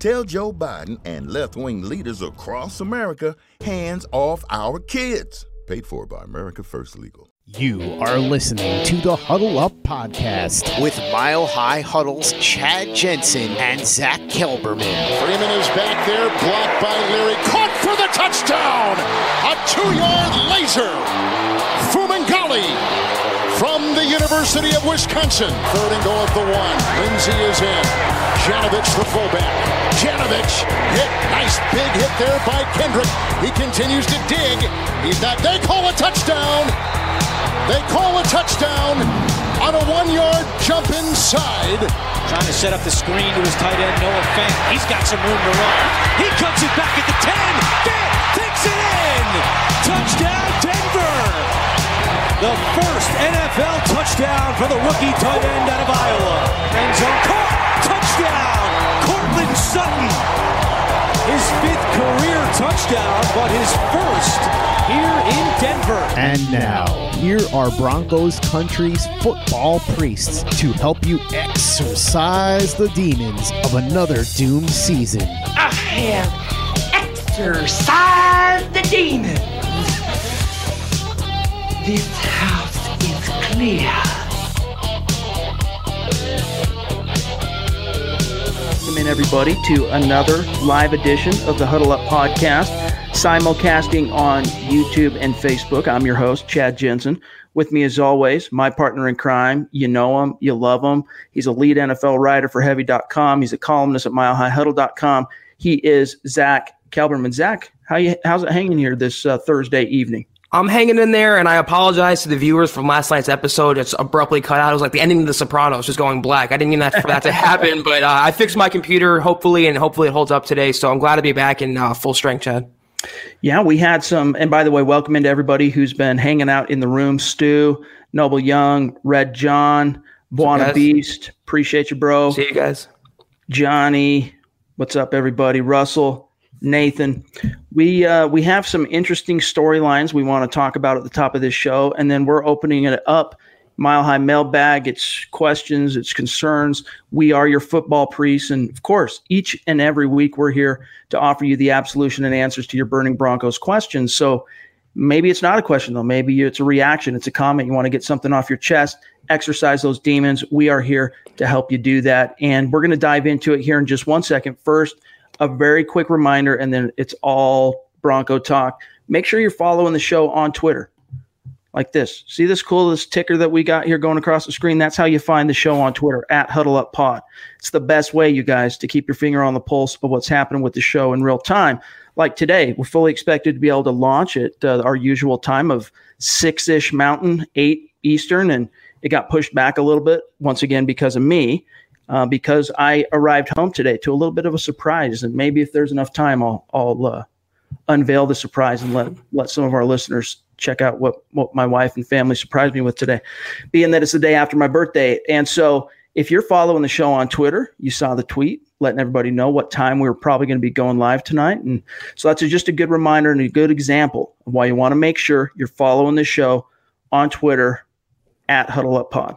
Tell Joe Biden and left wing leaders across America hands off our kids. Paid for by America First Legal. You are listening to the Huddle Up Podcast with Mile High Huddle's Chad Jensen and Zach Kelberman. Freeman is back there, blocked by Leary, caught for the touchdown! A two-yard laser! Fumagalli from the University of Wisconsin. Third and goal at the one. Lindsay is in. Janovich, the fullback. Janovich hit. Nice big hit there by Kendrick. He continues to dig. He's not. They call a touchdown. They call a touchdown on a one-yard jump inside. Trying to set up the screen to his tight end, Noah Fant. He's got some room to run. He cuts it back at the 10. Fant takes it in. Touchdown, Denver. The first NFL touchdown for the rookie tight end out of Iowa. End zone caught. Touchdown. Courtland Sutton. His fifth career touchdown, but his first here in Denver. And now, here are Broncos country's football priests to help you exorcise the demons of another doomed season. I have exorcised the demons. This house is clear. Welcome in, everybody, to another live edition of the Huddle Up Podcast, simulcasting on YouTube and Facebook. I'm your host, Chad Jensen. With me, as always, my partner in crime. You know him, you love him. He's a lead NFL writer for Heavy.com. He's a columnist at MileHighHuddle.com. He is Zach Kelberman. Zach, how you? How's it hanging here this uh, Thursday evening? I'm hanging in there, and I apologize to the viewers from last night's episode. It's abruptly cut out. It was like the ending of The Sopranos, just going black. I didn't mean that for that to happen, but uh, I fixed my computer, hopefully, and hopefully it holds up today. So I'm glad to be back in uh, full strength, Chad. Yeah, we had some, and by the way, welcome into everybody who's been hanging out in the room. Stu, Noble Young, Red John, Buona Beast. Appreciate you, bro. See you guys. Johnny, what's up, everybody? Russell, Nathan. We uh, we have some interesting storylines we want to talk about at the top of this show, and then we're opening it up. Mile High Mailbag. It's questions, it's concerns. We are your football priests, and of course, each and every week we're here to offer you the absolution and answers to your burning Broncos questions. So maybe it's not a question though. Maybe it's a reaction. It's a comment. You want to get something off your chest. Exercise those demons. We are here to help you do that, and we're going to dive into it here in just one second. First a very quick reminder, and then it's all Bronco talk. Make sure you're following the show on Twitter, like this. See this cool this ticker that we got here going across the screen? That's how you find the show on Twitter at Huddle Up Pod. It's the best way, you guys, to keep your finger on the pulse of what's happening with the show in real time. Like today, we're fully expected to be able to launch at uh, our usual time of six ish Mountain, eight Eastern, and it got pushed back a little bit once again because of me uh, because I arrived home today to a little bit of a surprise, and maybe if there's enough time, I'll I'll uh, unveil the surprise and let let some of our listeners check out what what my wife and family surprised me with today, being that it's the day after my birthday, and so. If you're following the show on Twitter, you saw the tweet letting everybody know what time we were probably going to be going live tonight. And so that's just a good reminder and a good example of why you want to make sure you're following the show on Twitter at Huddle Up Pod.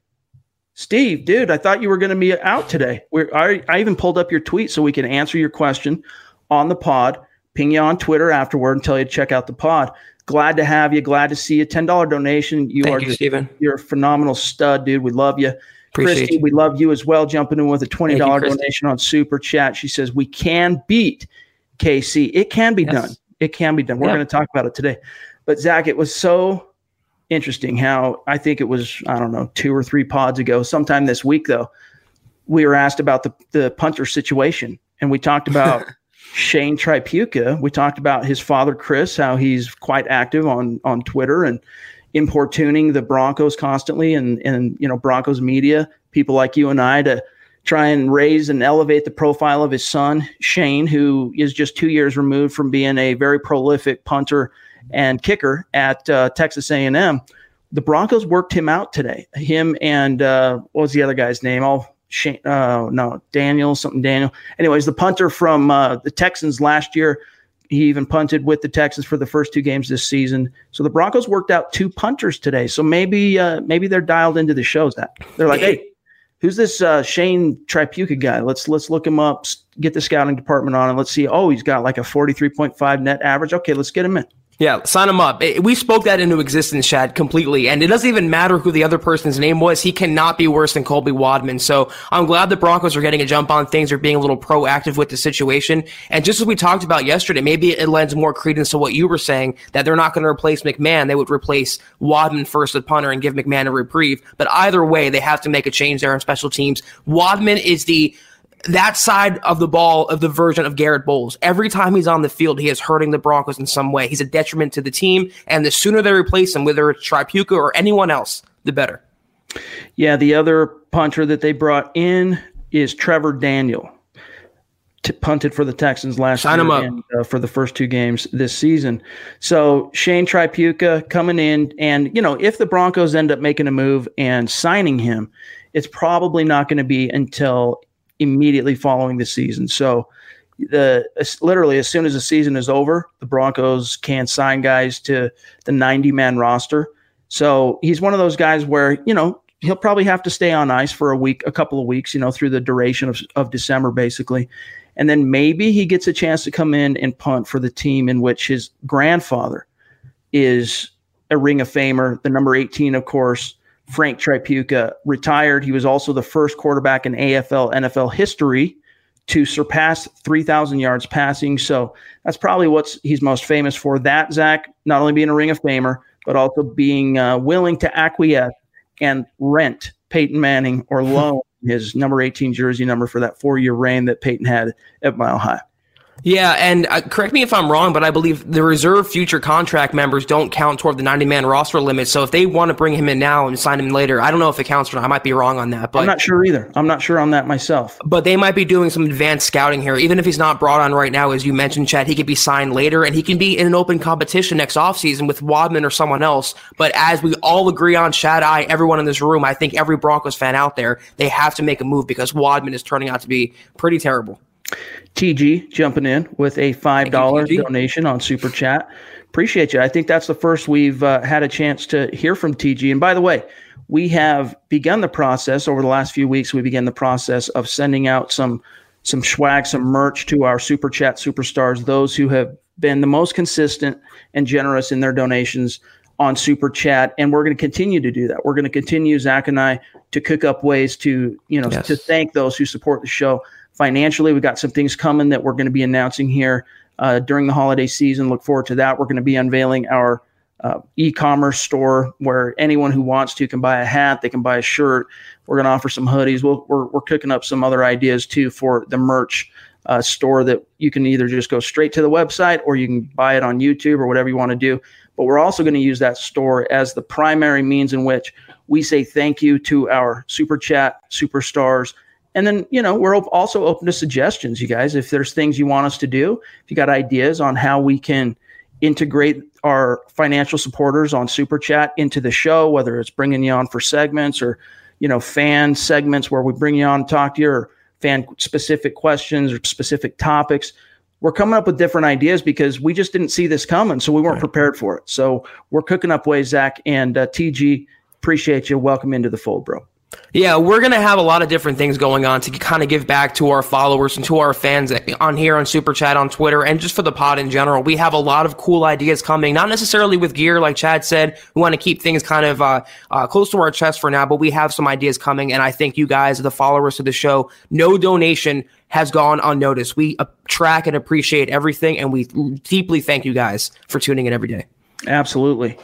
Steve, dude, I thought you were going to be out today. We're, I, I even pulled up your tweet so we can answer your question on the pod ping you on Twitter afterward and tell you to check out the pod. Glad to have you. Glad to see you. Ten dollar donation. You Thank are you, just, Steven. You're a phenomenal stud, dude. We love you. Appreciate Christy, you. we love you as well. Jumping in with a twenty dollar donation on Super Chat. She says we can beat KC. It can be Yes. done. It can be done. We're Yeah. going to talk about it today. But Zach, it was so interesting how I think it was I don't know two or three pods ago, sometime this week though. We were asked about the the punter situation, and we talked about Shane Tripucka. We talked about his father, Chris, how he's quite active on on Twitter and importuning the Broncos constantly, and and you know Broncos media, people like you and I, to try and raise and elevate the profile of his son Shane, who is just two years removed from being a very prolific punter and kicker at uh, Texas A&M. The Broncos worked him out today. Him and uh, what was the other guy's name? Oh, Shane, uh, no, Daniel, something Daniel. Anyways, the punter from uh, the Texans last year, he even punted with the Texans for the first two games this season. So the Broncos worked out two punters today. So maybe uh, maybe they're dialed into the shows. That they're like, hey, who's this uh, Shane Tripucka guy? Let's let's look him up, get the scouting department on, and let's see. Oh, he's got like a forty three point five net average. Okay, let's get him in. Yeah, sign him up. Eh, We spoke that into existence, Chad, completely. And it doesn't even matter who the other person's name was. He cannot be worse than Colby Wadman. So I'm glad the Broncos are getting a jump on things. They're being a little proactive with the situation. And just as we talked about yesterday, maybe it lends more credence to what you were saying that they're not going to replace McMahon. They would replace Wadman first at punter and give McMahon a reprieve. But either way, they have to make a change there on special teams. Wadman is the that side of the ball of the version of Garett Bolles. Every time he's on the field, he is hurting the Broncos in some way. He's a detriment to the team, and the sooner they replace him, whether it's Tripucka or anyone else, the better. Yeah, the other punter that they brought in is Trevor Daniel. T- punted for the Texans last Sign year him up. and, uh, for the first two games this season. So Shane Tripucka coming in, and you know if the Broncos end up making a move and signing him, it's probably not going to be until immediately following the season. So the literally as soon as the season is over, the Broncos can sign guys to the 90 man roster. So he's one of those guys where, you know, he'll probably have to stay on ice for a week, a couple of weeks, you know, through the duration of, of December, basically. And then maybe he gets a chance to come in and punt for the team in which his grandfather is a Ring of Famer, the number 18, of course, Frank Tripucka, retired. He was also the first quarterback in AFL, NFL history to surpass 3,000 yards passing. So that's probably what he's most famous for. That, Zach, not only being a Ring of Famer, but also being uh, willing to acquiesce and rent Peyton Manning or loan his number 18 jersey number for that four year reign that Peyton had at Mile High. Yeah, and uh, correct me if I'm wrong, but I believe the reserve future contract members don't count toward the 90 man roster limit. So if they want to bring him in now and sign him later, I don't know if it counts or not. I might be wrong on that. But I'm not sure either. I'm not sure on that myself. But they might be doing some advanced scouting here. Even if he's not brought on right now, as you mentioned, Chad, he could be signed later and he can be in an open competition next offseason with Wadman or someone else. But as we all agree on, Chad, I, everyone in this room, I think every Broncos fan out there, they have to make a move because Wadman is turning out to be pretty terrible. TG jumping in with a five dollar donation on Super Chat. Appreciate you. I think that's the first we've uh, had a chance to hear from TG. And by the way, we have begun the process over the last few weeks. We began the process of sending out some some swag, some merch to our Super Chat superstars, those who have been the most consistent and generous in their donations on Super Chat, and we're going to continue to do that. We're going to continue, Zach and I, to cook up ways to you know yes. to thank those who support the show financially. We've got some things coming that we're going to be announcing here uh, during the holiday season. Look forward to that. We're going to be unveiling our uh, e-commerce store where anyone who wants to can buy a hat, they can buy a shirt. We're going to offer some hoodies. we we are we're cooking up some other ideas too for the merch uh, store that you can either just go straight to the website or you can buy it on YouTube or whatever you want to do. But we're also going to use that store as the primary means in which we say thank you to our super chat superstars and then, you know, we're also open to suggestions, you guys. If there's things you want us to do, if you got ideas on how we can integrate our financial supporters on Super Chat into the show, whether it's bringing you on for segments or, you know, fan segments where we bring you on to talk to your fan specific questions or specific topics. We're coming up with different ideas because we just didn't see this coming. So we weren't right. prepared for it. So we're cooking up ways, Zach and uh, TG. Appreciate you. Welcome into the fold, bro. Yeah, we're going to have a lot of different things going on to kind of give back to our followers and to our fans on here on Super Chat, on Twitter, and just for the pod in general. We have a lot of cool ideas coming, not necessarily with gear, like Chad said. We want to keep things kind of uh, uh, close to our chest for now, but we have some ideas coming, and I think you guys, the followers of the show, no donation has gone unnoticed. We track and appreciate everything, and we deeply thank you guys for tuning in every day. Absolutely.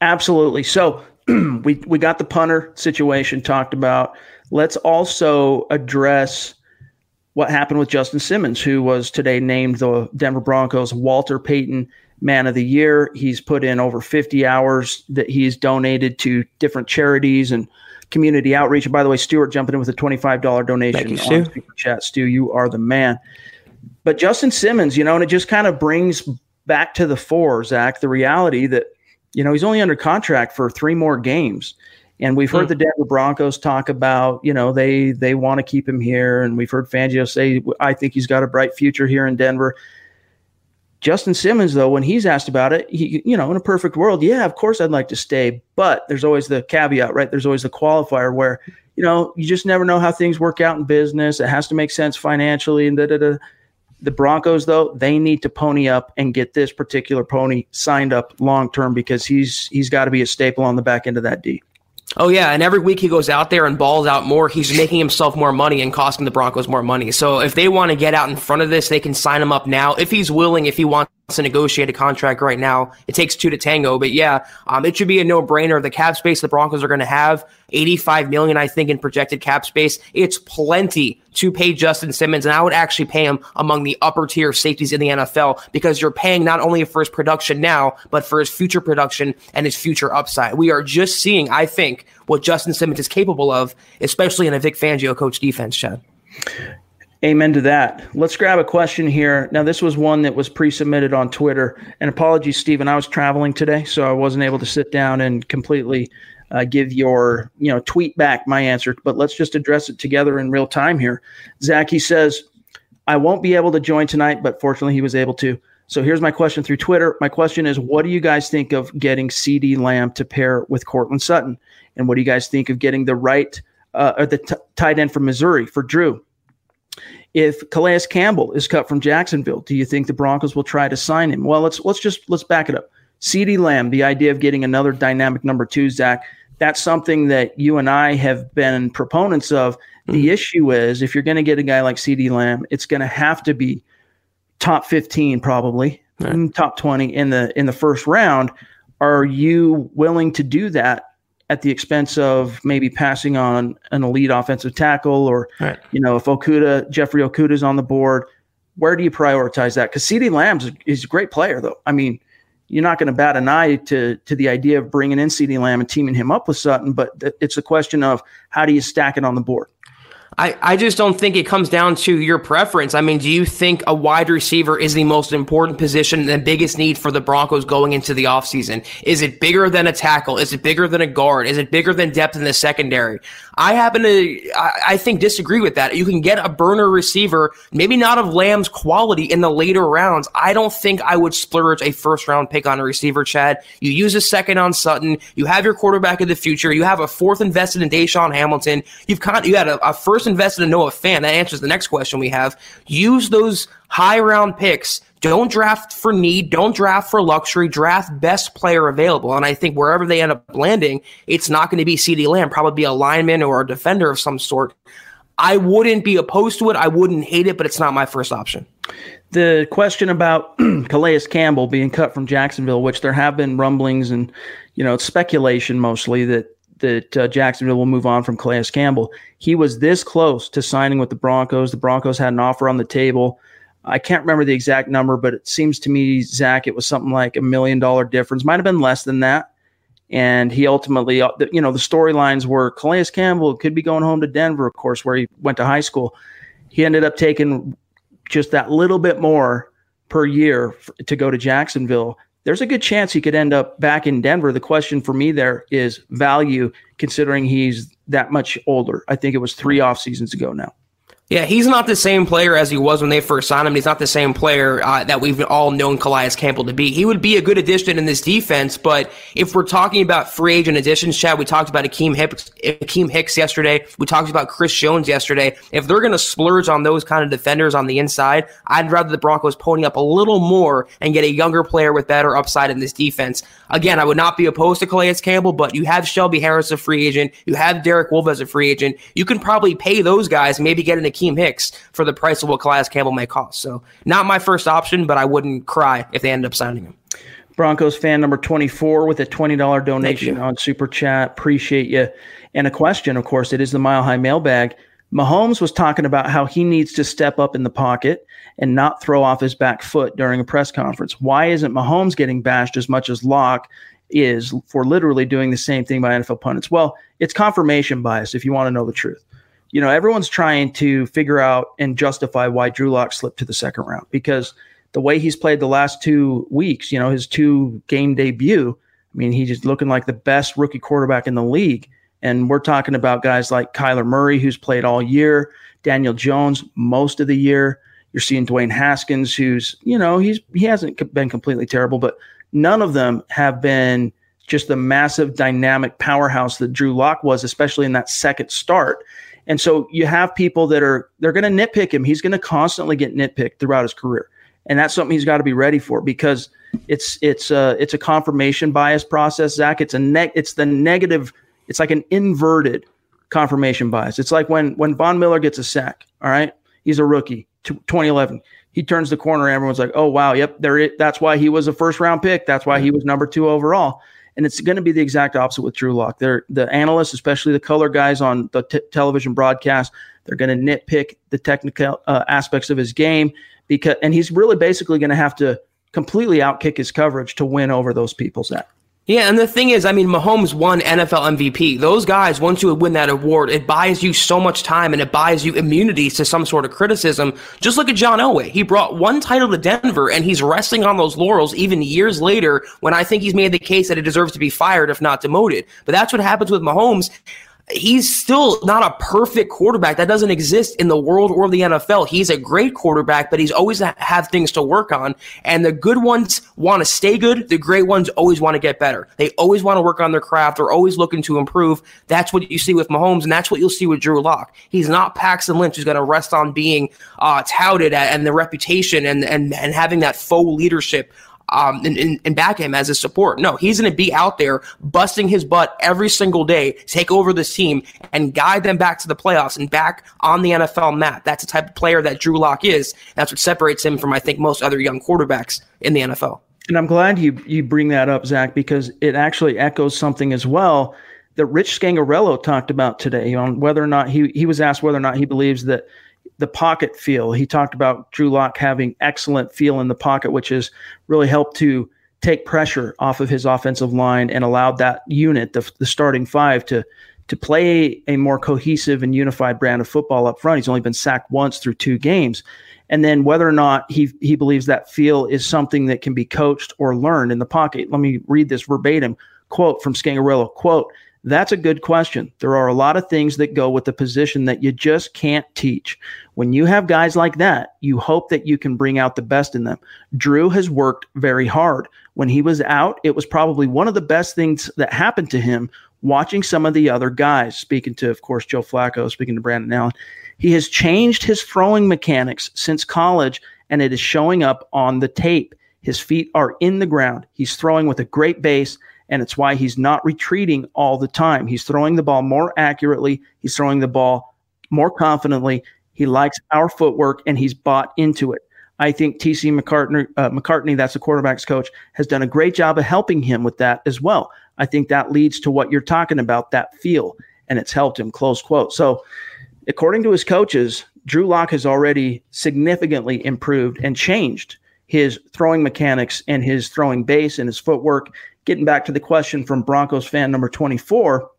Absolutely. So, we we got the punter situation talked about. Let's also address what happened with Justin Simmons, who was today named the Denver Broncos Walter Payton Man of the Year. He's put in over 50 hours that he's donated to different charities and community outreach. And by the way, Stuart jumping in with a $25 donation Thank you, Stu. Chat. Stu, you are the man. But Justin Simmons, you know, and it just kind of brings back to the fore, Zach, the reality that – you know, he's only under contract for three more games. And we've heard mm. the Denver Broncos talk about, you know, they they want to keep him here, and we've heard Fangio say, "I think he's got a bright future here in Denver." Justin Simmons, though, when he's asked about it, he, you know, in a perfect world, yeah, of course I'd like to stay, but there's always the caveat, right? There's always the qualifier where, you know, you just never know how things work out in business. It has to make sense financially, and da da da. The Broncos, though, they need to pony up and get this particular pony signed up long term because he's he's got to be a staple on the back end of that D. Oh yeah, and every week he goes out there and balls out more. He's making himself more money and costing the Broncos more money. So if they want to get out in front of this, they can sign him up now if he's willing. If he wants to negotiate a contract right now, it takes two to tango. But yeah, um, it should be a no brainer. The cap space the Broncos are going to have 85 million, I think, in projected cap space. It's plenty to pay Justin Simmons, and I would actually pay him among the upper tier safeties in the NFL because you're paying not only for his production now, but for his future production and his future upside. We are just seeing, I think, what Justin Simmons is capable of, especially in a Vic Fangio coach defense, Chad. Amen to that. Let's grab a question here. Now, this was one that was pre submitted on Twitter. And apologies, Stephen, I was traveling today, so I wasn't able to sit down and completely uh, give your you know tweet back my answer, but let's just address it together in real time here. Zach, he says, I won't be able to join tonight, but fortunately he was able to. So here's my question through Twitter. My question is, what do you guys think of getting CeeDee Lamb to pair with Courtland Sutton, and what do you guys think of getting the right uh, or the t- tight end from Missouri for Drew? If Calais Campbell is cut from Jacksonville, do you think the Broncos will try to sign him? Well, let's let's just let's back it up. CeeDee Lamb, the idea of getting another dynamic number two, Zach that's something that you and I have been proponents of. Mm-hmm. The issue is if you're going to get a guy like CeeDee Lamb, it's going to have to be top 15 probably, right. Mm, top 20 in the in the first round. Are you willing to do that at the expense of maybe passing on an elite offensive tackle or right. you know if Okudah Jeffrey Okudah's on the board, where do you prioritize that? Because CeeDee Lamb's is a great player though. I mean, you're not going to bat an eye to to the idea of bringing in CeeDee Lamb and teaming him up with Sutton, but it's a question of how do you stack it on the board. I, I just don't think it comes down to your preference. I mean, do you think a wide receiver is the most important position and the biggest need for the Broncos going into the offseason? Is it bigger than a tackle? Is it bigger than a guard? Is it bigger than depth in the secondary? I happen to, I, I think, disagree with that. You can get a burner receiver, maybe not of Lamb's quality in the later rounds. I don't think I would splurge a first round pick on a receiver, Chad. You use a second on Sutton. You have your quarterback of the future. You have a fourth invested in DaeSean Hamilton. You've kind, you had a, a first invested in Noah Fant. That answers the next question we have. Use those high round picks. Don't draft for need. Don't draft for luxury. Draft best player available. And I think wherever they end up landing, it's not going to be CeeDee Lamb, probably be a lineman or a defender of some sort. I wouldn't be opposed to it. I wouldn't hate it, but it's not my first option. The question about Calais Campbell being cut from Jacksonville, which there have been rumblings and you know speculation mostly that that uh, Jacksonville will move on from Calais Campbell. He was this close to signing with the Broncos. The Broncos had an offer on the table. I can't remember the exact number, but it seems to me, Zach, it was something like a million dollar difference. Might have been less than that. And he ultimately, uh, you know, the storylines were Calais Campbell could be going home to Denver, of course, where he went to high school. He ended up taking just that little bit more per year to go to Jacksonville there's a good chance he could end up back in Denver. The question for me there is value, considering he's that much older. I think it was three off seasons ago now. Yeah, he's not the same player as he was when they first signed him. He's not the same player uh, that we've all known Calais Campbell to be. He would be a good addition in this defense, but if we're talking about free agent additions, Chad, we talked about Akiem Hicks, Akiem Hicks yesterday. We talked about Chris Jones yesterday. If they're going to splurge on those kind of defenders on the inside, I'd rather the Broncos pony up a little more and get a younger player with better upside in this defense. Again, I would not be opposed to Calais Campbell, but you have Shelby Harris a free agent. You have Derek Wolfe as a free agent. You can probably pay those guys, maybe get an Akiem Hicks for the price of what Calais Campbell may cost. So not my first option, but I wouldn't cry if they end up signing him. Broncos fan number 24 with a $20 donation on Super Chat. Appreciate you. And a question, of course, it is the Mile High Mailbag. Mahomes was talking about how he needs to step up in the pocket and not throw off his back foot during a press conference. Why isn't Mahomes getting bashed as much as Lock is for literally doing the same thing by NFL pundits? Well, it's confirmation bias if you want to know the truth you know, everyone's trying to figure out and justify why Drew Lock slipped to the second round because the way he's played the last two weeks, you know, his two game debut, I mean, he's just looking like the best rookie quarterback in the league. And we're talking about guys like Kyler Murray, who's played all year, Daniel Jones most of the year. You're seeing Dwayne Haskins, who's, you know, he's he hasn't been completely terrible, but none of them have been just the massive dynamic powerhouse that Drew Lock was, especially in that second start. And so you have people that are they're going to nitpick him. He's going to constantly get nitpicked throughout his career, and that's something he's got to be ready for because it's it's a it's a confirmation bias process. Zach, it's a neg it's the negative. It's like an inverted confirmation bias. It's like when when Von Miller gets a sack. All right, he's a rookie, 2011. He turns the corner. Everyone's like, "Oh wow, yep, there. It, That's why he was a first round pick. That's why he was number two overall." And it's going to be the exact opposite with Drew Lock. They're the analysts, especially the color guys on the t- television broadcast, they're going to nitpick the technical uh, aspects of his game because, and he's really basically going to have to completely outkick his coverage to win over those people's Zach. Yeah, and the thing is, I mean, Mahomes won NFL MVP. Those guys, once you win that award, it buys you so much time and it buys you immunity to some sort of criticism. Just look at John Elway. He brought one title to Denver and he's resting on those laurels even years later when I think he's made the case that he deserves to be fired, if not demoted. But that's what happens with Mahomes he's still not a perfect quarterback. That doesn't exist in the world or the NFL. He's a great quarterback, but he's always have things to work on. And the good ones want to stay good. The great ones always want to get better. They always want to work on their craft. They're always looking to improve. That's what you see with Mahomes, and that's what you'll see with Drew Lock. He's not Paxton Lynch who's going to rest on being uh, touted and the reputation and, and, and having that faux leadership um, and, and, back him as a support. No, he's going to be out there busting his butt every single day, take over this team, and guide them back to the playoffs and back on the NFL map. That's the type of player that Drew Lock is. That's what separates him from, I think, most other young quarterbacks in the NFL. And I'm glad you you bring that up, Zach, because it actually echoes something as well that Rich Scangarello talked about today on whether or not he he was asked whether or not he believes that the pocket feel. He talked about Drew Lock having excellent feel in the pocket, which has really helped to take pressure off of his offensive line and allowed that unit, the, the starting five, to to play a more cohesive and unified brand of football up front. He's only been sacked once through two games. And then whether or not he he believes that feel is something that can be coached or learned in the pocket. Let me read this verbatim quote from Scangarello. Quote, that's a good question. There are a lot of things that go with the position that you just can't teach. When you have guys like that, you hope that you can bring out the best in them. Drew has worked very hard. When he was out, it was probably one of the best things that happened to him watching some of the other guys, speaking to, of course, Joe Flacco, speaking to Brandon Allen. He has changed his throwing mechanics since college, and it is showing up on the tape. His feet are in the ground. He's throwing with a great base and it's why he's not retreating all the time. He's throwing the ball more accurately, he's throwing the ball more confidently. He likes our footwork and he's bought into it. I think TC McCartney, uh, McCartney, that's the quarterback's coach, has done a great job of helping him with that as well. I think that leads to what you're talking about, that feel, and it's helped him. Close quote. So, according to his coaches, Drew Lock has already significantly improved and changed his throwing mechanics and his throwing base and his footwork getting back to the question from Broncos fan number 24,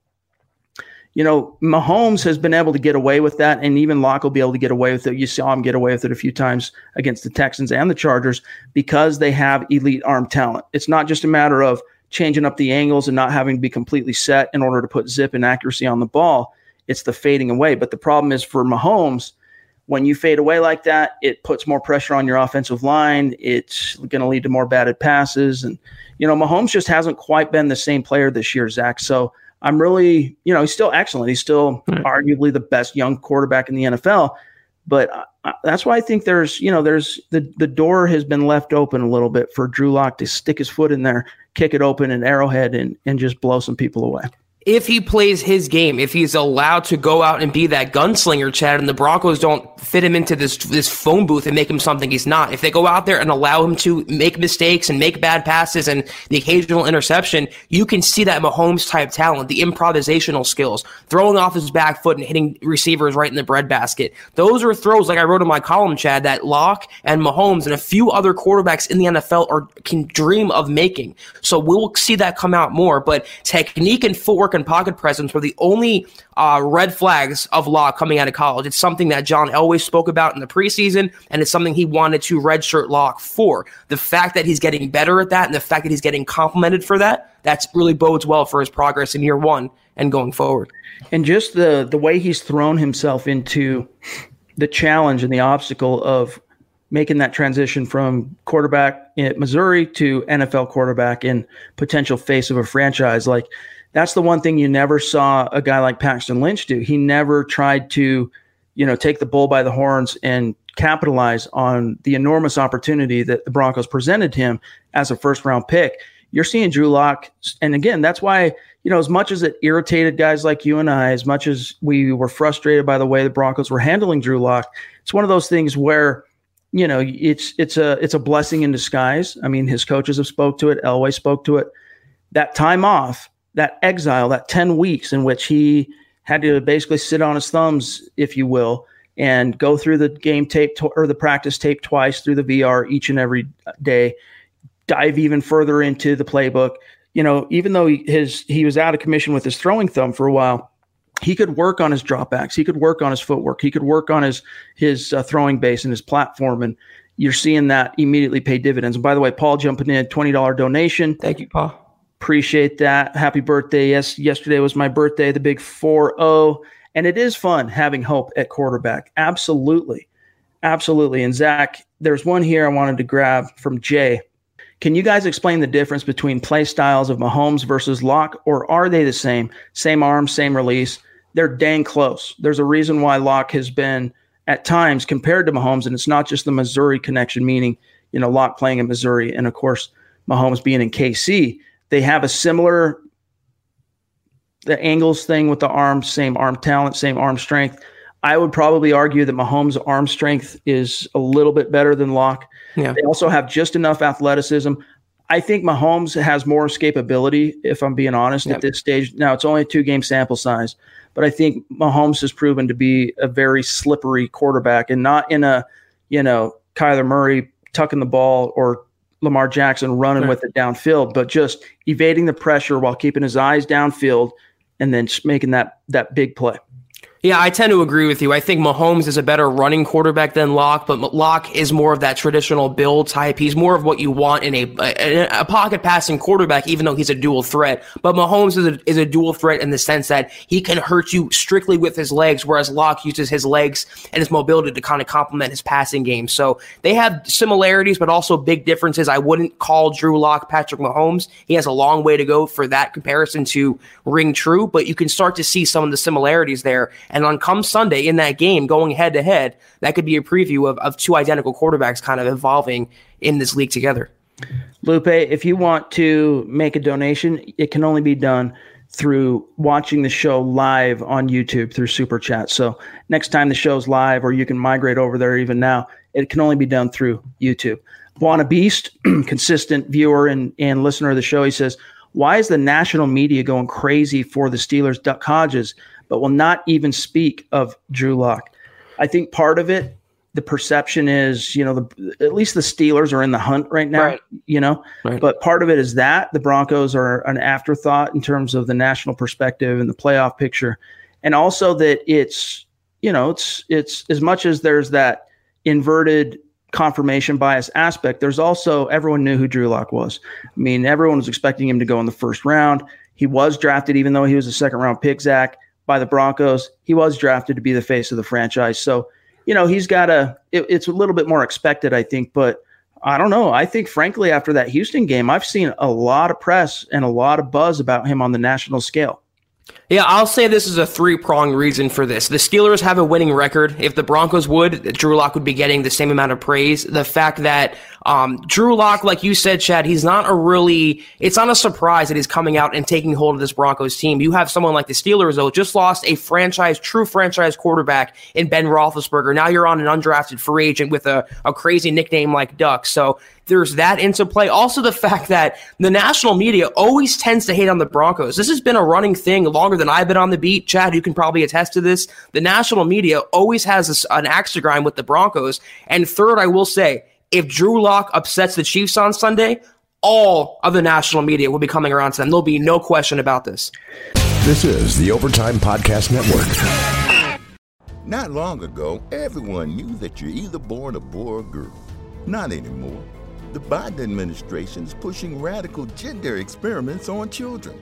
you know, Mahomes has been able to get away with that, and even Lock will be able to get away with it. You saw him get away with it a few times against the Texans and the Chargers because they have elite arm talent. It's not just a matter of changing up the angles and not having to be completely set in order to put zip and accuracy on the ball. It's the fading away. But the problem is for Mahomes, when you fade away like that, it puts more pressure on your offensive line. It's going to lead to more batted passes. And, you know, Mahomes just hasn't quite been the same player this year, Zach. So I'm really, you know, he's still excellent. He's still right. arguably the best young quarterback in the NFL. But that's why I think there's, you know, there's the, the door has been left open a little bit for Drew Lock to stick his foot in there, kick it open in Arrowhead and, and just blow some people away if he plays his game, if he's allowed to go out and be that gunslinger, Chad, and the Broncos don't fit him into this this phone booth and make him something he's not. If they go out there and allow him to make mistakes and make bad passes and the occasional interception, you can see that Mahomes type talent, the improvisational skills, throwing off his back foot and hitting receivers right in the breadbasket. Those are throws, like I wrote in my column, Chad, that Lock and Mahomes and a few other quarterbacks in the NFL are can dream of making. So we'll see that come out more. But technique and footwork and pocket presence were the only uh, red flags of Law coming out of college. It's something that John Elway spoke about in the preseason, and it's something he wanted to redshirt Lock for. The fact that he's getting better at that and the fact that he's getting complimented for that, that's really bodes well for his progress in year one and going forward. And just the the way he's thrown himself into the challenge and the obstacle of making that transition from quarterback at Missouri to NFL quarterback and potential face of a franchise. Like that's the one thing you never saw a guy like Paxton Lynch do. He never tried to, you know, take the bull by the horns and capitalize on the enormous opportunity that the Broncos presented him as a first round pick. You're seeing Drew Lock, and again, that's why you know as much as it irritated guys like you and I, as much as we were frustrated by the way the Broncos were handling Drew Lock, it's one of those things where you know it's it's a it's a blessing in disguise. I mean, his coaches have spoke to it, Elway spoke to it. That time off that exile, that 10 weeks in which he had to basically sit on his thumbs, if you will, and go through the game tape to, or the practice tape twice through the VR each and every day, dive even further into the playbook. You know, even though he, his he was out of commission with his throwing thumb for a while, he could work on his dropbacks. He could work on his footwork. He could work on his his uh, throwing base and his platform. And you're seeing that immediately pay dividends. And by the way, Paul jumping in, twenty dollar donation. Thank you, Paul. Appreciate that. Happy birthday. Yes, yesterday was my birthday, the big 4 0. And it is fun having hope at quarterback. Absolutely. Absolutely. And Zach, there's one here I wanted to grab from Jay. Can you guys explain the difference between play styles of Mahomes versus Lock, or are they the same? Same arm, same release. They're dang close. There's a reason why Lock has been at times compared to Mahomes, and it's not just the Missouri connection, meaning, you know, Lock playing in Missouri. And of course, Mahomes being in KC, they have a similar the angles thing with the arms, same arm talent, same arm strength. I would probably argue that Mahomes' arm strength is a little bit better than Lock. Yeah. They also have just enough athleticism. I think Mahomes has more escapability, if I'm being honest, Yep. at this stage. Now, it's only a two game sample size, but I think Mahomes has proven to be a very slippery quarterback and not in a, you know, Kyler Murray tucking the ball or Lamar Jackson running Right. with it downfield, but just evading the pressure while keeping his eyes downfield and then making that that big play. Yeah, I tend to agree with you. I think Mahomes is a better running quarterback than Lock, but Lock is more of that traditional build type. He's more of what you want in a, a, a pocket passing quarterback, even though he's a dual threat. But Mahomes is a, is a dual threat in the sense that he can hurt you strictly with his legs, whereas Lock uses his legs and his mobility to kind of complement his passing game. So they have similarities, but also big differences. I wouldn't call Drew Lock Patrick Mahomes. He has a long way to go for that comparison to ring true, but you can start to see some of the similarities there. And on come Sunday in that game, going head to head, that could be a preview of, of two identical quarterbacks kind of evolving in this league together. Lupe, if you want to make a donation, it can only be done through watching the show live on YouTube through Super Chat. So next time the show's live, or you can migrate over there even now, it can only be done through YouTube. Buona Beast, consistent viewer and, and listener of the show, he says, Why is the national media going crazy for the Steelers' Duck Hodges, but will not even speak of Drew Lock? I think part of it, the perception is, you know, the, at least the Steelers are in the hunt right now, Right. you know, Right. but part of it is that the Broncos are an afterthought in terms of the national perspective and the playoff picture. And also that it's, you know, it's, it's as much as there's that inverted confirmation bias aspect, there's also everyone knew who Drew Lock was. I mean, everyone was expecting him to go in the first round. He was drafted, even though he was a second round pick, Zach, by the Broncos. He was drafted to be the face of the franchise. So, you know, he's got a, it, it's a little bit more expected, I think, but I don't know. I think, frankly, after that Houston game, I've seen a lot of press and a lot of buzz about him on the national scale. Yeah, I'll say this is a three pronged reason for this. The Steelers have a winning record. If the Broncos would, Drew Lock would be getting the same amount of praise. The fact that um, Drew Lock, like you said, Chad, he's not a really, it's not a surprise that he's coming out and taking hold of this Broncos team. You have someone like the Steelers, though, just lost a franchise, true franchise quarterback in Ben Roethlisberger. Now you're on an undrafted free agent with a, a crazy nickname like Duck. So there's that into play. Also, the fact that the national media always tends to hate on the Broncos. This has been a running thing longer than I've been on the beat. Chad, you can probably attest to this. The national media always has this, an axe to grind with the Broncos. And third, I will say, if Drew Lock upsets the Chiefs on Sunday, all of the national media will be coming around to them. There'll be no question about this. This is the Overtime Podcast Network. Not long ago, everyone knew that you're either born a boy or girl. Not anymore. The Biden administration is pushing radical gender experiments on children,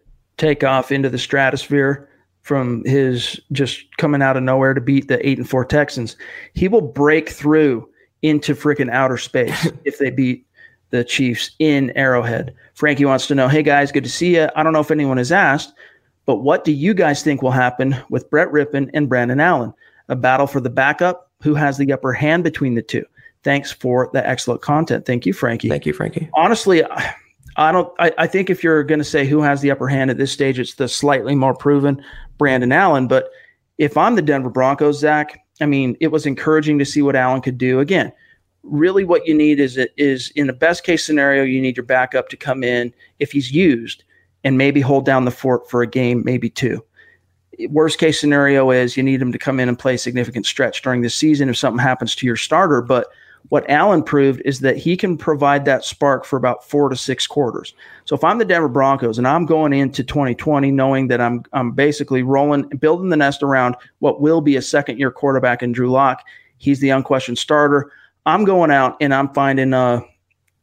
take off into the stratosphere from his just coming out of nowhere to beat the eight and four Texans. He will break through into freaking outer space if they beat the Chiefs in Arrowhead. Frankie wants to know, hey guys, good to see you. I don't know if anyone has asked, but what do you guys think will happen with Brett Rypien and Brandon Allen? A battle for the backup? Who has the upper hand between the two? Thanks for the excellent content. Thank you, Frankie. Thank you, Frankie. Honestly, I don't. I, I think if you're going to say who has the upper hand at this stage, it's the slightly more proven Brandon Allen. But if I'm the Denver Broncos, Zach, I mean, it was encouraging to see what Allen could do. Again, really, what you need is it is in the best case scenario, you need your backup to come in if he's used and maybe hold down the fort for a game, maybe two. Worst case scenario is you need him to come in and play significant stretch during the season if something happens to your starter. But what Allen proved is that he can provide that spark for about four to six quarters. So if I'm the Denver Broncos and I'm going into 2020 knowing that I'm I'm basically rolling building the nest around what will be a second year quarterback in Drew Lock, he's the unquestioned starter. I'm going out and I'm finding a,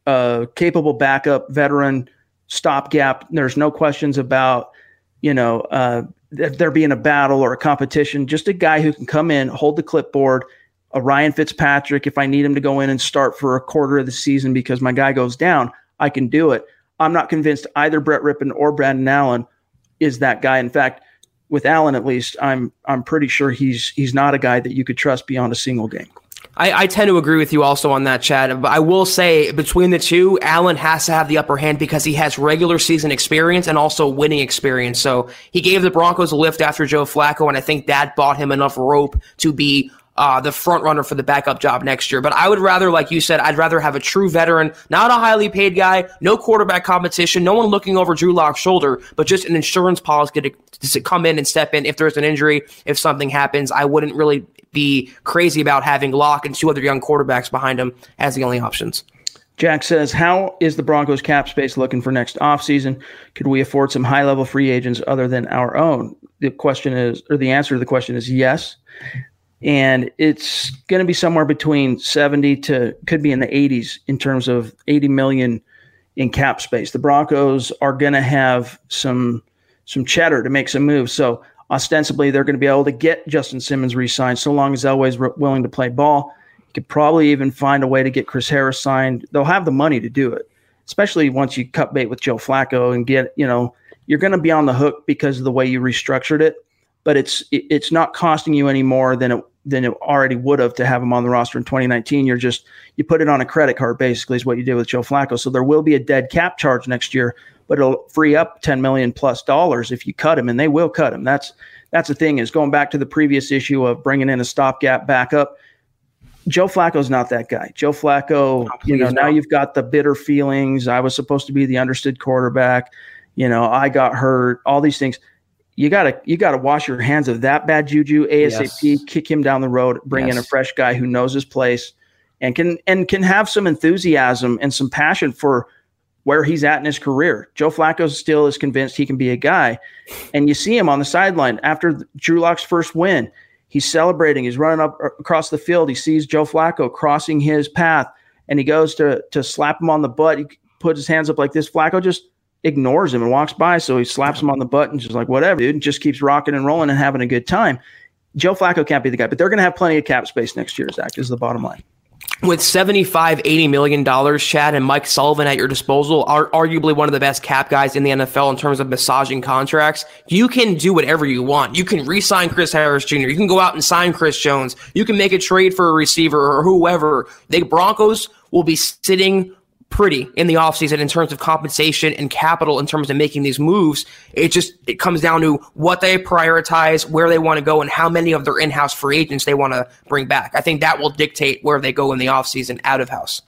a capable backup veteran stopgap. There's no questions about you know uh, there being a battle or a competition. Just a guy who can come in, hold the clipboard a Ryan Fitzpatrick, if I need him to go in and start for a quarter of the season because my guy goes down, I can do it. I'm not convinced either Brett Rypien or Brandon Allen is that guy. In fact, with Allen at least, I'm I'm pretty sure he's he's not a guy that you could trust beyond a single game. I, I, tend to agree with you also on that, Chad. But I will say between the two, Allen has to have the upper hand because he has regular season experience and also winning experience. So he gave the Broncos a lift after Joe Flacco, and I think that bought him enough rope to be uh, the front runner for the backup job next year. But I would rather, like you said, I'd rather have a true veteran, not a highly paid guy, no quarterback competition, no one looking over Drew Lock's shoulder, but just an insurance policy to, to come in and step in if there's an injury, if something happens. I wouldn't really be crazy about having Lock and two other young quarterbacks behind him as the only options. Jack says, How is the Broncos cap space looking for next offseason? Could we afford some high level free agents other than our own? The question is, or the answer to the question is yes and it's going to be somewhere between 70 to could be in the 80s in terms of 80 million in cap space. The Broncos are going to have some some cheddar to make some moves. So ostensibly, they're going to be able to get Justin Simmons re-signed so long as Elway's re- willing to play ball. You could probably even find a way to get Chris Harris signed. They'll have the money to do it, especially once you cut bait with Joe Flacco and get you know you're going to be on the hook because of the way you restructured it but it's it's not costing you any more than it than it already would have to have him on the roster in 2019. You're just you put it on a credit card basically is what you did with Joe Flacco. So there will be a dead cap charge next year, but it'll free up 10 million plus dollars if you cut him, and they will cut him. That's that's the thing is going back to the previous issue of bringing in a stopgap backup. Joe Flacco's not that guy. Joe Flacco, oh, you know, now you've got the bitter feelings. I was supposed to be the understood quarterback. You know, I got hurt. All these things you gotta you gotta wash your hands of that bad juju asap yes. kick him down the road bring yes. in a fresh guy who knows his place and can and can have some enthusiasm and some passion for where he's at in his career. Joe flacco still is convinced he can be a guy. And you see him on the sideline after drew lock's first win. He's celebrating. He's running up across the field. He sees joe flacco crossing his path and he goes to to slap him on the butt. He puts his hands up like this. Flacco just ignores him and walks by. So he slaps him on the butt and just like, whatever, dude, and just keeps rocking and rolling and having a good time. Joe Flacco can't be the guy, but they're going to have plenty of cap space next year, Zach, is the bottom line. With 75, 80 million dollars, Chad and Mike Sullivan at your disposal, are arguably one of the best cap guys in the NFL in terms of massaging contracts. You can do whatever you want. You can re-sign Chris Harris Jr. You can go out and sign Chris Jones. You can make a trade for a receiver or whoever. The Broncos will be sitting pretty in the offseason in terms of compensation and capital in terms of making these moves. It just it comes down to what they prioritize, where they want to go, and how many of their in-house free agents they want to bring back. I think that will dictate where they go in the offseason out of house.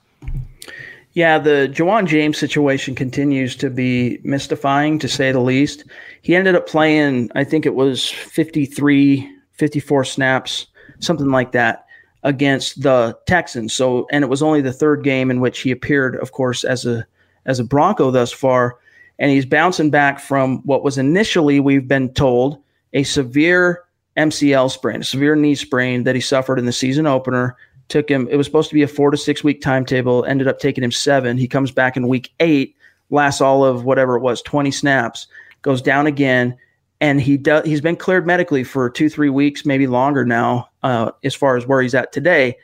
Yeah, the Ja'Wuan James situation continues to be mystifying to say the least. He ended up playing, I think it was 53, 54 snaps, something like that against the Texans. So, and it was only the third game in which he appeared, of course, as a as a Bronco thus far. and he's bouncing back from what was initially, we've been told, a severe MCL sprain, a severe knee sprain that he suffered in the season opener. Took him, it was supposed to be a four to six week timetable, ended up taking him seven. He comes back in week eight, lasts all of whatever it was, 20 snaps, goes down again. And he does, he's been cleared medically for two, three weeks, maybe longer now, uh, as far as where he's at today.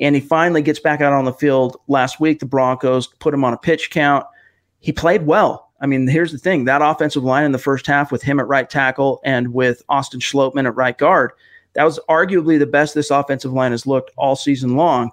And he finally gets back out on the field last week. The Broncos put him on a pitch count. He played well. I mean, here's the thing that offensive line in the first half with him at right tackle and with Austin Schlottmann at right guard, that was arguably the best this offensive line has looked all season long.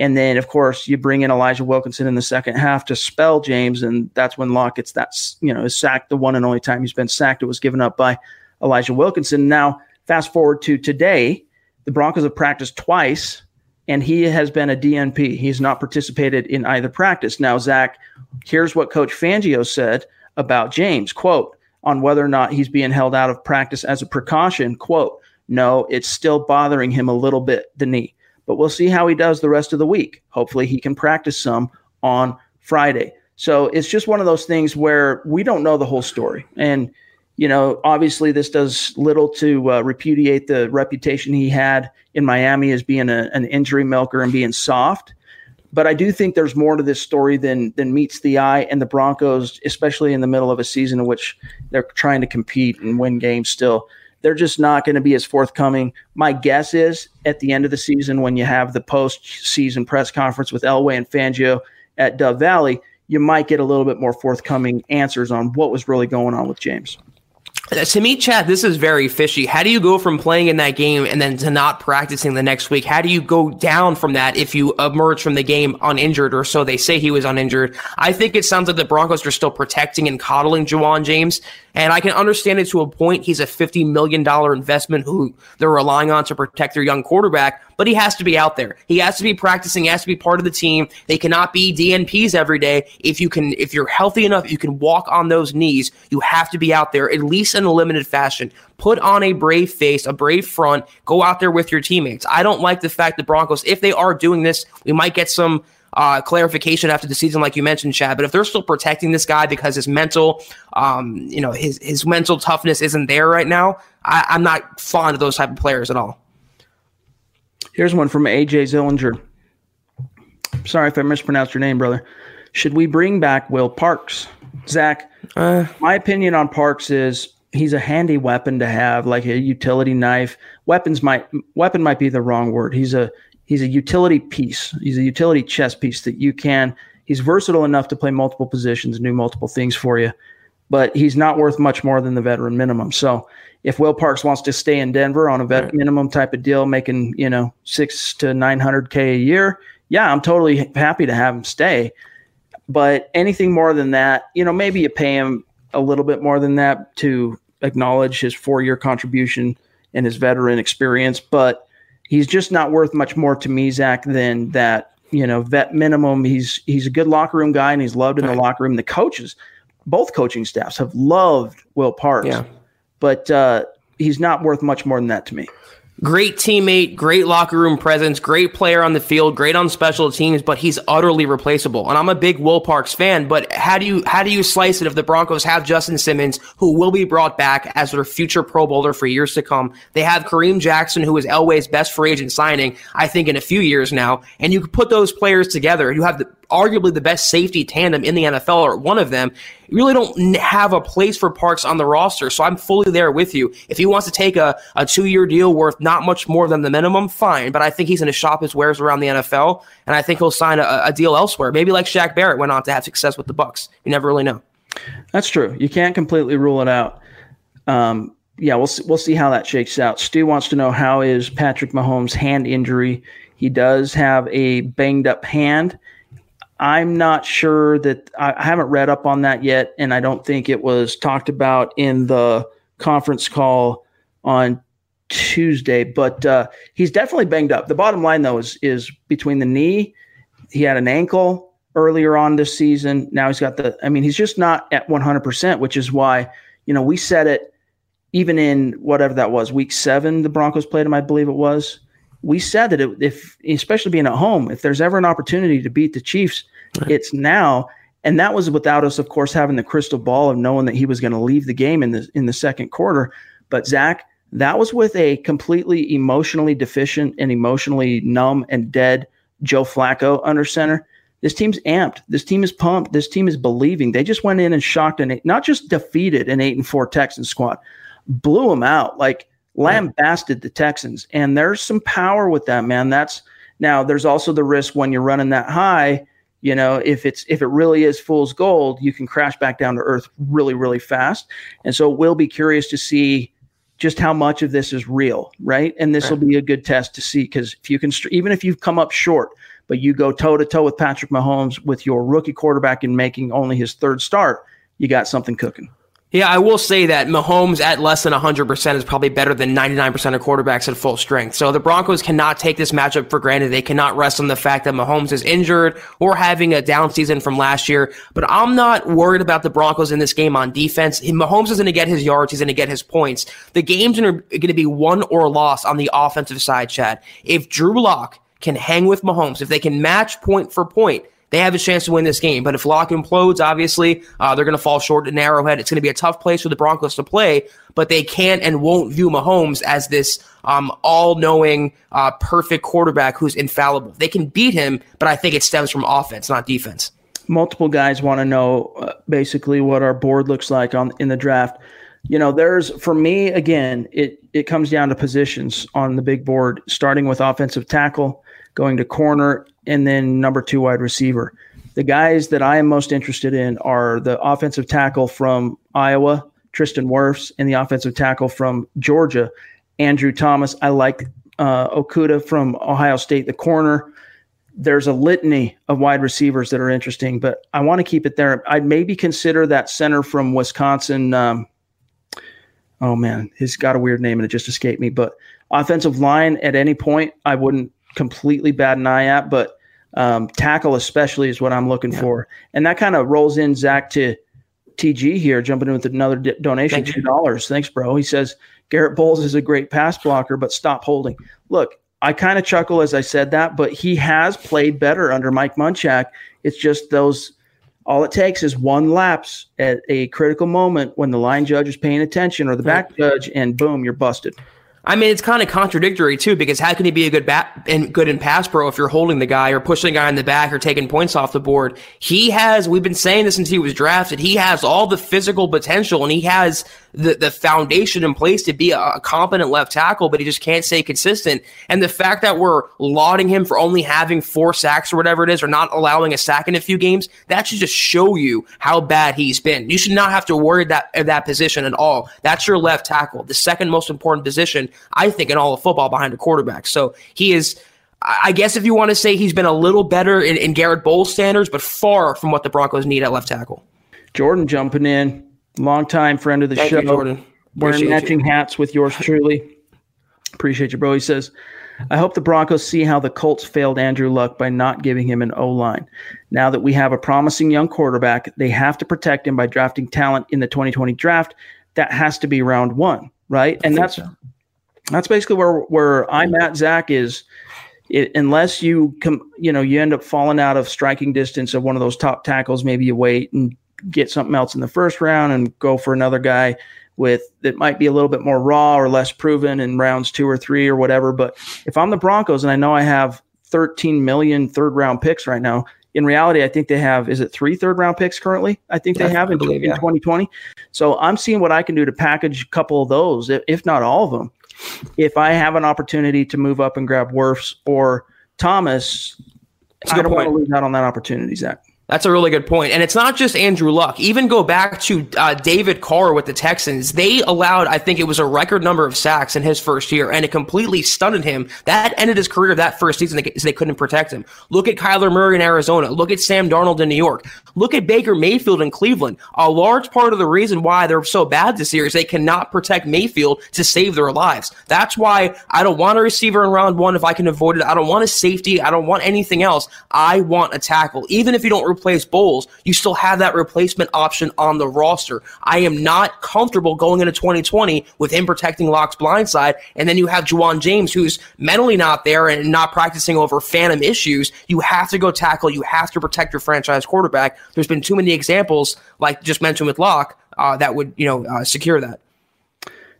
And then, of course, you bring in Elijah Wilkinson in the second half to spell James, and that's when Lock gets that, you know, is sacked the one and only time he's been sacked. It was given up by Elijah Wilkinson. Now, fast forward to today, the Broncos have practiced twice, and he has been a DNP. He's not participated in either practice. Now, Zach, here's what Coach Fangio said about James, quote, on whether or not he's being held out of practice as a precaution, quote, no, it's still bothering him a little bit, the knee but we'll see how he does the rest of the week. Hopefully, he can practice some on Friday. So it's just one of those things where we don't know the whole story. And, you know, obviously, this does little to uh, repudiate the reputation he had in Miami as being a, an injury milker and being soft. But I do think there's more to this story than than meets the eye. And the Broncos, especially in the middle of a season in which they're trying to compete and win games still, they're just not going to be as forthcoming. My guess is at the end of the season, when you have the post-season press conference with Elway and Fangio at Dove Valley, you might get a little bit more forthcoming answers on what was really going on with James. To me, Chad, this is very fishy. How do you go from playing in that game and then to not practicing the next week? How do you go down from that if you emerge from the game uninjured, or so they say he was uninjured? I think it sounds like the Broncos are still protecting and coddling Ja'Wuan James. And I can understand it to a point. He's a $50 million investment who they're relying on to protect their young quarterback, but he has to be out there. He has to be practicing, he has to be part of the team. They cannot be DNPs every day. If you can, if you're healthy enough, you can walk on those knees. You have to be out there, at least in a limited fashion. Put on a brave face, a brave front, go out there with your teammates. I don't like the fact that Broncos, if they are doing this, we might get some uh, clarification after the season, like you mentioned, Chad. But if they're still protecting this guy because his mental, um, you know, his his mental toughness isn't there right now, I, I'm not fond of those type of players at all. Here's one from AJ Zillinger. Sorry if I mispronounced your name, brother. Should we bring back Will Parks? Zach, uh, my opinion on Parks is he's a handy weapon to have, like a utility knife. Weapons might weapon might be the wrong word. He's a he's a utility piece. He's a utility chess piece that you can. He's versatile enough to play multiple positions and do multiple things for you, but he's not worth much more than the veteran minimum. So if Will Parks wants to stay in Denver on a vet right. minimum type of deal, making you know six to nine hundred k a year, yeah, I'm totally happy to have him stay. But anything more than that, you know, maybe you pay him a little bit more than that to acknowledge his four year contribution and his veteran experience, but he's just not worth much more to me, Zach, than that. You know, vet minimum. He's he's a good locker room guy, and he's loved in the locker room. The coaches, both coaching staffs, have loved Will Parks. Yeah. But uh, he's not worth much more than that to me. Great teammate, great locker room presence, great player on the field, great on special teams, but he's utterly replaceable. And I'm a big Will Parks fan, but how do you how do you slice it if the Broncos have Justin Simmons, who will be brought back as their future Pro Bowler for years to come? They have Kareem Jackson, who is Elway's best free agent signing, I think, in a few years now. And you put those players together, you have the arguably the best safety tandem in the NFL, or one of them, you really don't have a place for Parks on the roster. So I'm fully there with you. If he wants to take a, a two year deal worth not much more than the minimum, fine. But I think he's going to shop his wares around the NFL, and I think he'll sign a, a deal elsewhere. Maybe like Shaq Barrett went on to have success with the Bucs. You never really know. That's true. You can't completely rule it out. Um, yeah, we'll see, we'll see how that shakes out. Stu wants to know how is Patrick Mahomes' hand injury. He does have a banged up hand. I'm not sure that I, I haven't read up on that yet, and I don't think it was talked about in the conference call on Tuesday. But uh, he's definitely banged up. The bottom line, though, is is between the knee. He had an ankle earlier on this season. Now he's got the. I mean, he's just not at 100, percent which is why you know we said it even in whatever that was week seven. The Broncos played him, I believe it was we said that it, if, especially being at home, if there's ever an opportunity to beat the Chiefs, right. it's now. And that was without us, of course, having the crystal ball of knowing that he was going to leave the game in the in the second quarter. But Zach, that was with a completely emotionally deficient and emotionally numb and dead Joe Flacco under center. This team's amped. This team is pumped. This team is believing. They just went in and shocked and not just defeated an eight and four Texans squad, blew them out. Like lambasted the Texans. And there's some power with that, man. That's now there's also the risk when you're running that high you know if it's if it really is fool's gold you can crash back down to earth really really fast and so we'll be curious to see just how much of this is real right and this will be a good test to see because if you can even if you've come up short but you go toe to toe with patrick mahomes with your rookie quarterback and making only his third start you got something cooking yeah, I will say that Mahomes at less than 100% is probably better than 99% of quarterbacks at full strength. So the Broncos cannot take this matchup for granted. They cannot rest on the fact that Mahomes is injured or having a down season from last year. But I'm not worried about the Broncos in this game on defense. Mahomes is going to get his yards. He's going to get his points. The game's going to be won or lost on the offensive side, Chad. If Drew Lock can hang with Mahomes, if they can match point for point, they have a chance to win this game. But if Lock implodes, obviously, uh, they're going to fall short in Arrowhead. It's going to be a tough place for the Broncos to play, but they can and won't view Mahomes as this um, all knowing, uh, perfect quarterback who's infallible. They can beat him, but I think it stems from offense, not defense. Multiple guys want to know uh, basically what our board looks like on in the draft. You know, there's for me again, it it comes down to positions on the big board, starting with offensive tackle, going to corner, and then number two wide receiver. The guys that I am most interested in are the offensive tackle from Iowa, Tristan Wirfs, and the offensive tackle from Georgia, Andrew Thomas. I like uh, Okudah from Ohio State, the corner. There's a litany of wide receivers that are interesting, but I want to keep it there. I'd maybe consider that center from Wisconsin. Um, oh man, he's got a weird name and it just escaped me. But offensive line at any point, I wouldn't completely bad an eye at, but um, tackle especially is what I'm looking yeah. for. And that kind of rolls in Zach to TG here, jumping in with another d- donation, two dollars. Thanks, bro. He says Garett Bolles is a great pass blocker, but stop holding. Look, I kind of chuckle as I said that, but he has played better under Mike Munchak. It's just those. All it takes is one lapse at a critical moment when the line judge is paying attention or the back judge, and boom, you're busted. I mean, it's kind of contradictory too, because how can he be a good bat and good in pass pro if you're holding the guy or pushing the guy in the back or taking points off the board? He has. We've been saying this since he was drafted. He has all the physical potential, and he has the, the foundation in place to be a, a, competent left tackle, but he just can't stay consistent. And the fact that we're lauding him for only having four sacks or whatever it is, or not allowing a sack in a few games, that should just show you how bad he's been. You should not have to worry that that position at all. That's your left tackle, the second most important position, I think, in all of football behind a quarterback. So he is. I guess if you want to say he's been a little better in, in Garett Bolles standards, but far from what the Broncos need at left tackle. Jordan jumping in longtime friend of the Thank show. You, Jordan. Wearing matching you. hats with yours truly. Appreciate you, bro. He says, I hope the Broncos see how the Colts failed Andrew Luck by not giving him an O line. Now that we have a promising young quarterback, they have to protect him by drafting talent in the 2020 draft. That has to be round one, right? And that's so. that's basically where where I'm at. Zach is it, unless you come, you know, you end up falling out of striking distance of one of those top tackles. Maybe you wait and get something else in the first round and go for another guy with that might be a little bit more raw or less proven in rounds two or three or whatever. But if I'm the Broncos and I know I have 13 million third round picks right now, in reality, I think they have, is it three third round picks currently? I think they have in, believe, in yeah. 2020. So I'm seeing what I can do to package a couple of those, if not all of them. If I have an opportunity to move up and grab Wirfs or Thomas, I don't want to lose out on that opportunity, Zach. That's a really good point. And it's not just Andrew Luck. Even go back to uh, David Carr with the Texans. They allowed, I think it was a record number of sacks in his first year, and it completely stunned him. That ended his career that first season because they couldn't protect him. Look at Kyler Murray in Arizona. Look at Sam Darnold in New York. Look at Baker Mayfield in Cleveland. A large part of the reason why they're so bad this year is they cannot protect Mayfield to save their lives. That's why I don't want a receiver in round one if I can avoid it. I don't want a safety. I don't want anything else. I want a tackle. Even if you don't replace Bolles, you still have that replacement option on the roster. I am not comfortable going into 2020 with him protecting Lock's blindside, and then you have Ja'Wuan James, who's mentally not there and not practicing over phantom issues. You have to go tackle. You have to protect your franchise quarterback. There's been too many examples, like just mentioned with Lock, uh, that would you know uh, secure that.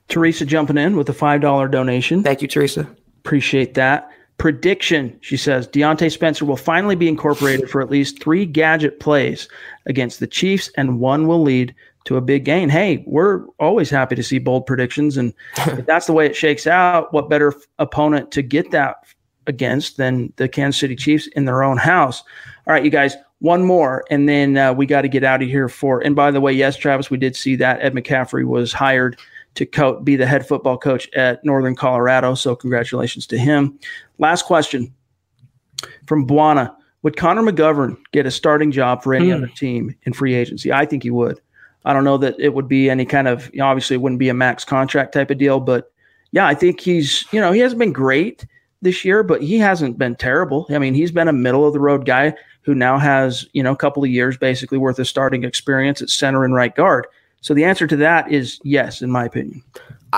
Teresa jumping in with a five dollar donation. Thank you, Teresa. Appreciate that. Prediction, she says, Diontae Spencer will finally be incorporated for at least three gadget plays against the Chiefs, and one will lead to a big gain. Hey, we're always happy to see bold predictions, and if that's the way it shakes out, what better f- opponent to get that against than the Kansas City Chiefs in their own house? All right, you guys, one more, and then uh, we got to get out of here for. And by the way, yes, Travis, we did see that Ed McCaffrey was hired to co- be the head football coach at Northern Colorado. So congratulations to him. Last question from Buana. Would Connor McGovern get a starting job for any Hmm. other team in free agency? I think he would. I don't know that it would be any kind of, you know, obviously it wouldn't be a max contract type of deal, but yeah, I think he's, you know, he hasn't been great this year, but he hasn't been terrible. I mean, he's been a middle of the road guy who now has, you know, a couple of years basically worth of starting experience at center and right guard. So the answer to that is yes, in my opinion.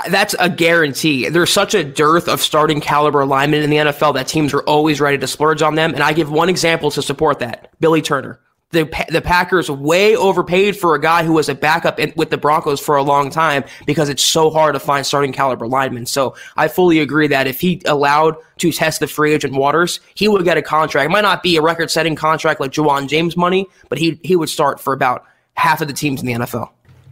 That's a guarantee. There's such a dearth of starting caliber linemen in the NFL that teams are always ready to splurge on them. And I give one example to support that Billy Turner. The, the Packers way overpaid for a guy who was a backup in, with the Broncos for a long time because it's so hard to find starting caliber linemen. So I fully agree that if he allowed to test the free agent waters, he would get a contract. It might not be a record setting contract like Ja'Wuan James money, but he, he would start for about half of the teams in the NFL.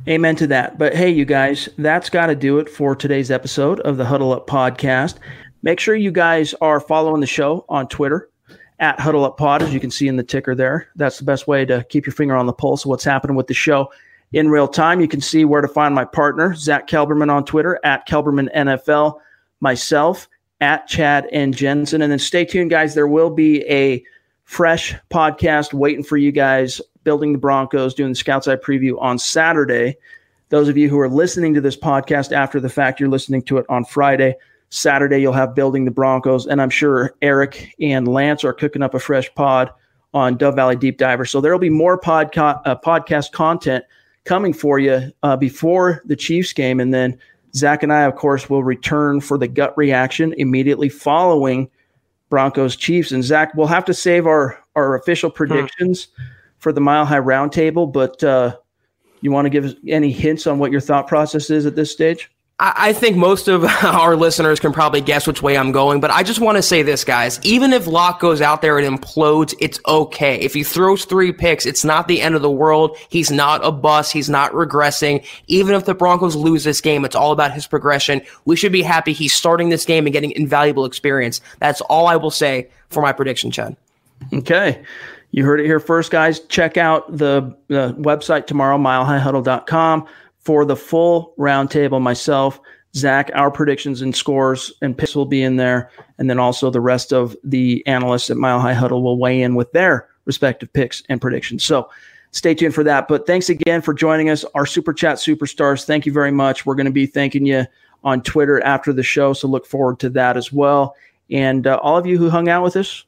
Amen to that. But hey, you guys, that's got to do it for today's episode of the Huddle Up Podcast. Make sure you guys are following the show on Twitter at Huddle Up Pod, as you can see in the ticker there. That's the best way to keep your finger on the pulse of what's happening with the show in real time. You can see where to find my partner, Zach Kelberman, on Twitter at Kelberman NFL, myself at Chad and Jensen. And then stay tuned, guys. There will be a fresh podcast waiting for you guys building the Broncos, doing the Scouts Eye preview on Saturday. Those of you who are listening to this podcast after the fact, you're listening to it on Friday. Saturday, you'll have Building the Broncos. And I'm sure Eric and Lance are cooking up a fresh pod on Dove Valley Deep Diver. So there will be more podca- uh, podcast content coming for you uh, before the Chiefs game. And then Zach and I, of course, will return for the gut reaction immediately following Broncos Chiefs. And Zach, we'll have to save our, our official predictions for the Mile High Roundtable, but uh, you want to give us any hints on what your thought process is at this stage? I I think most of our listeners can probably guess which way I'm going, but I just want to say this, guys. Even if Lock goes out there and implodes, it's okay. If he throws three picks, it's not the end of the world. He's not a bust. He's not regressing. Even if the Broncos lose this game, it's all about his progression. We should be happy he's starting this game and getting invaluable experience. That's all I will say for my prediction, Chad. Okay. You heard it here first, guys. Check out the, the website tomorrow, milehighhuddle.com, for the full roundtable. Myself, Zach, our predictions and scores and picks will be in there. And then also the rest of the analysts at Mile High Huddle will weigh in with their respective picks and predictions. So stay tuned for that. But thanks again for joining us, our Super Chat superstars. Thank you very much. We're going to be thanking you on Twitter after the show. So look forward to that as well. And uh, all of you who hung out with us,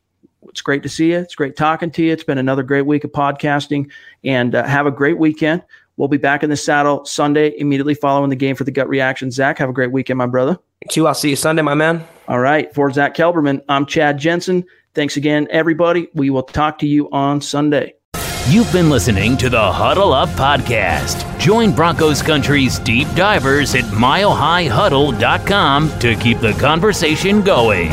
it's great to see you. It's great talking to you. It's been another great week of podcasting, and uh, have a great weekend. We'll be back in the saddle Sunday, immediately following the game for the gut reaction. Zach, have a great weekend, my brother. Q, I'll see you Sunday, my man. All right. For Zach Kelberman, I'm Chad Jensen. Thanks again, everybody. We will talk to you on Sunday. You've been listening to the Huddle Up Podcast. Join Broncos Country's deep divers at milehighhuddle.com to keep the conversation going.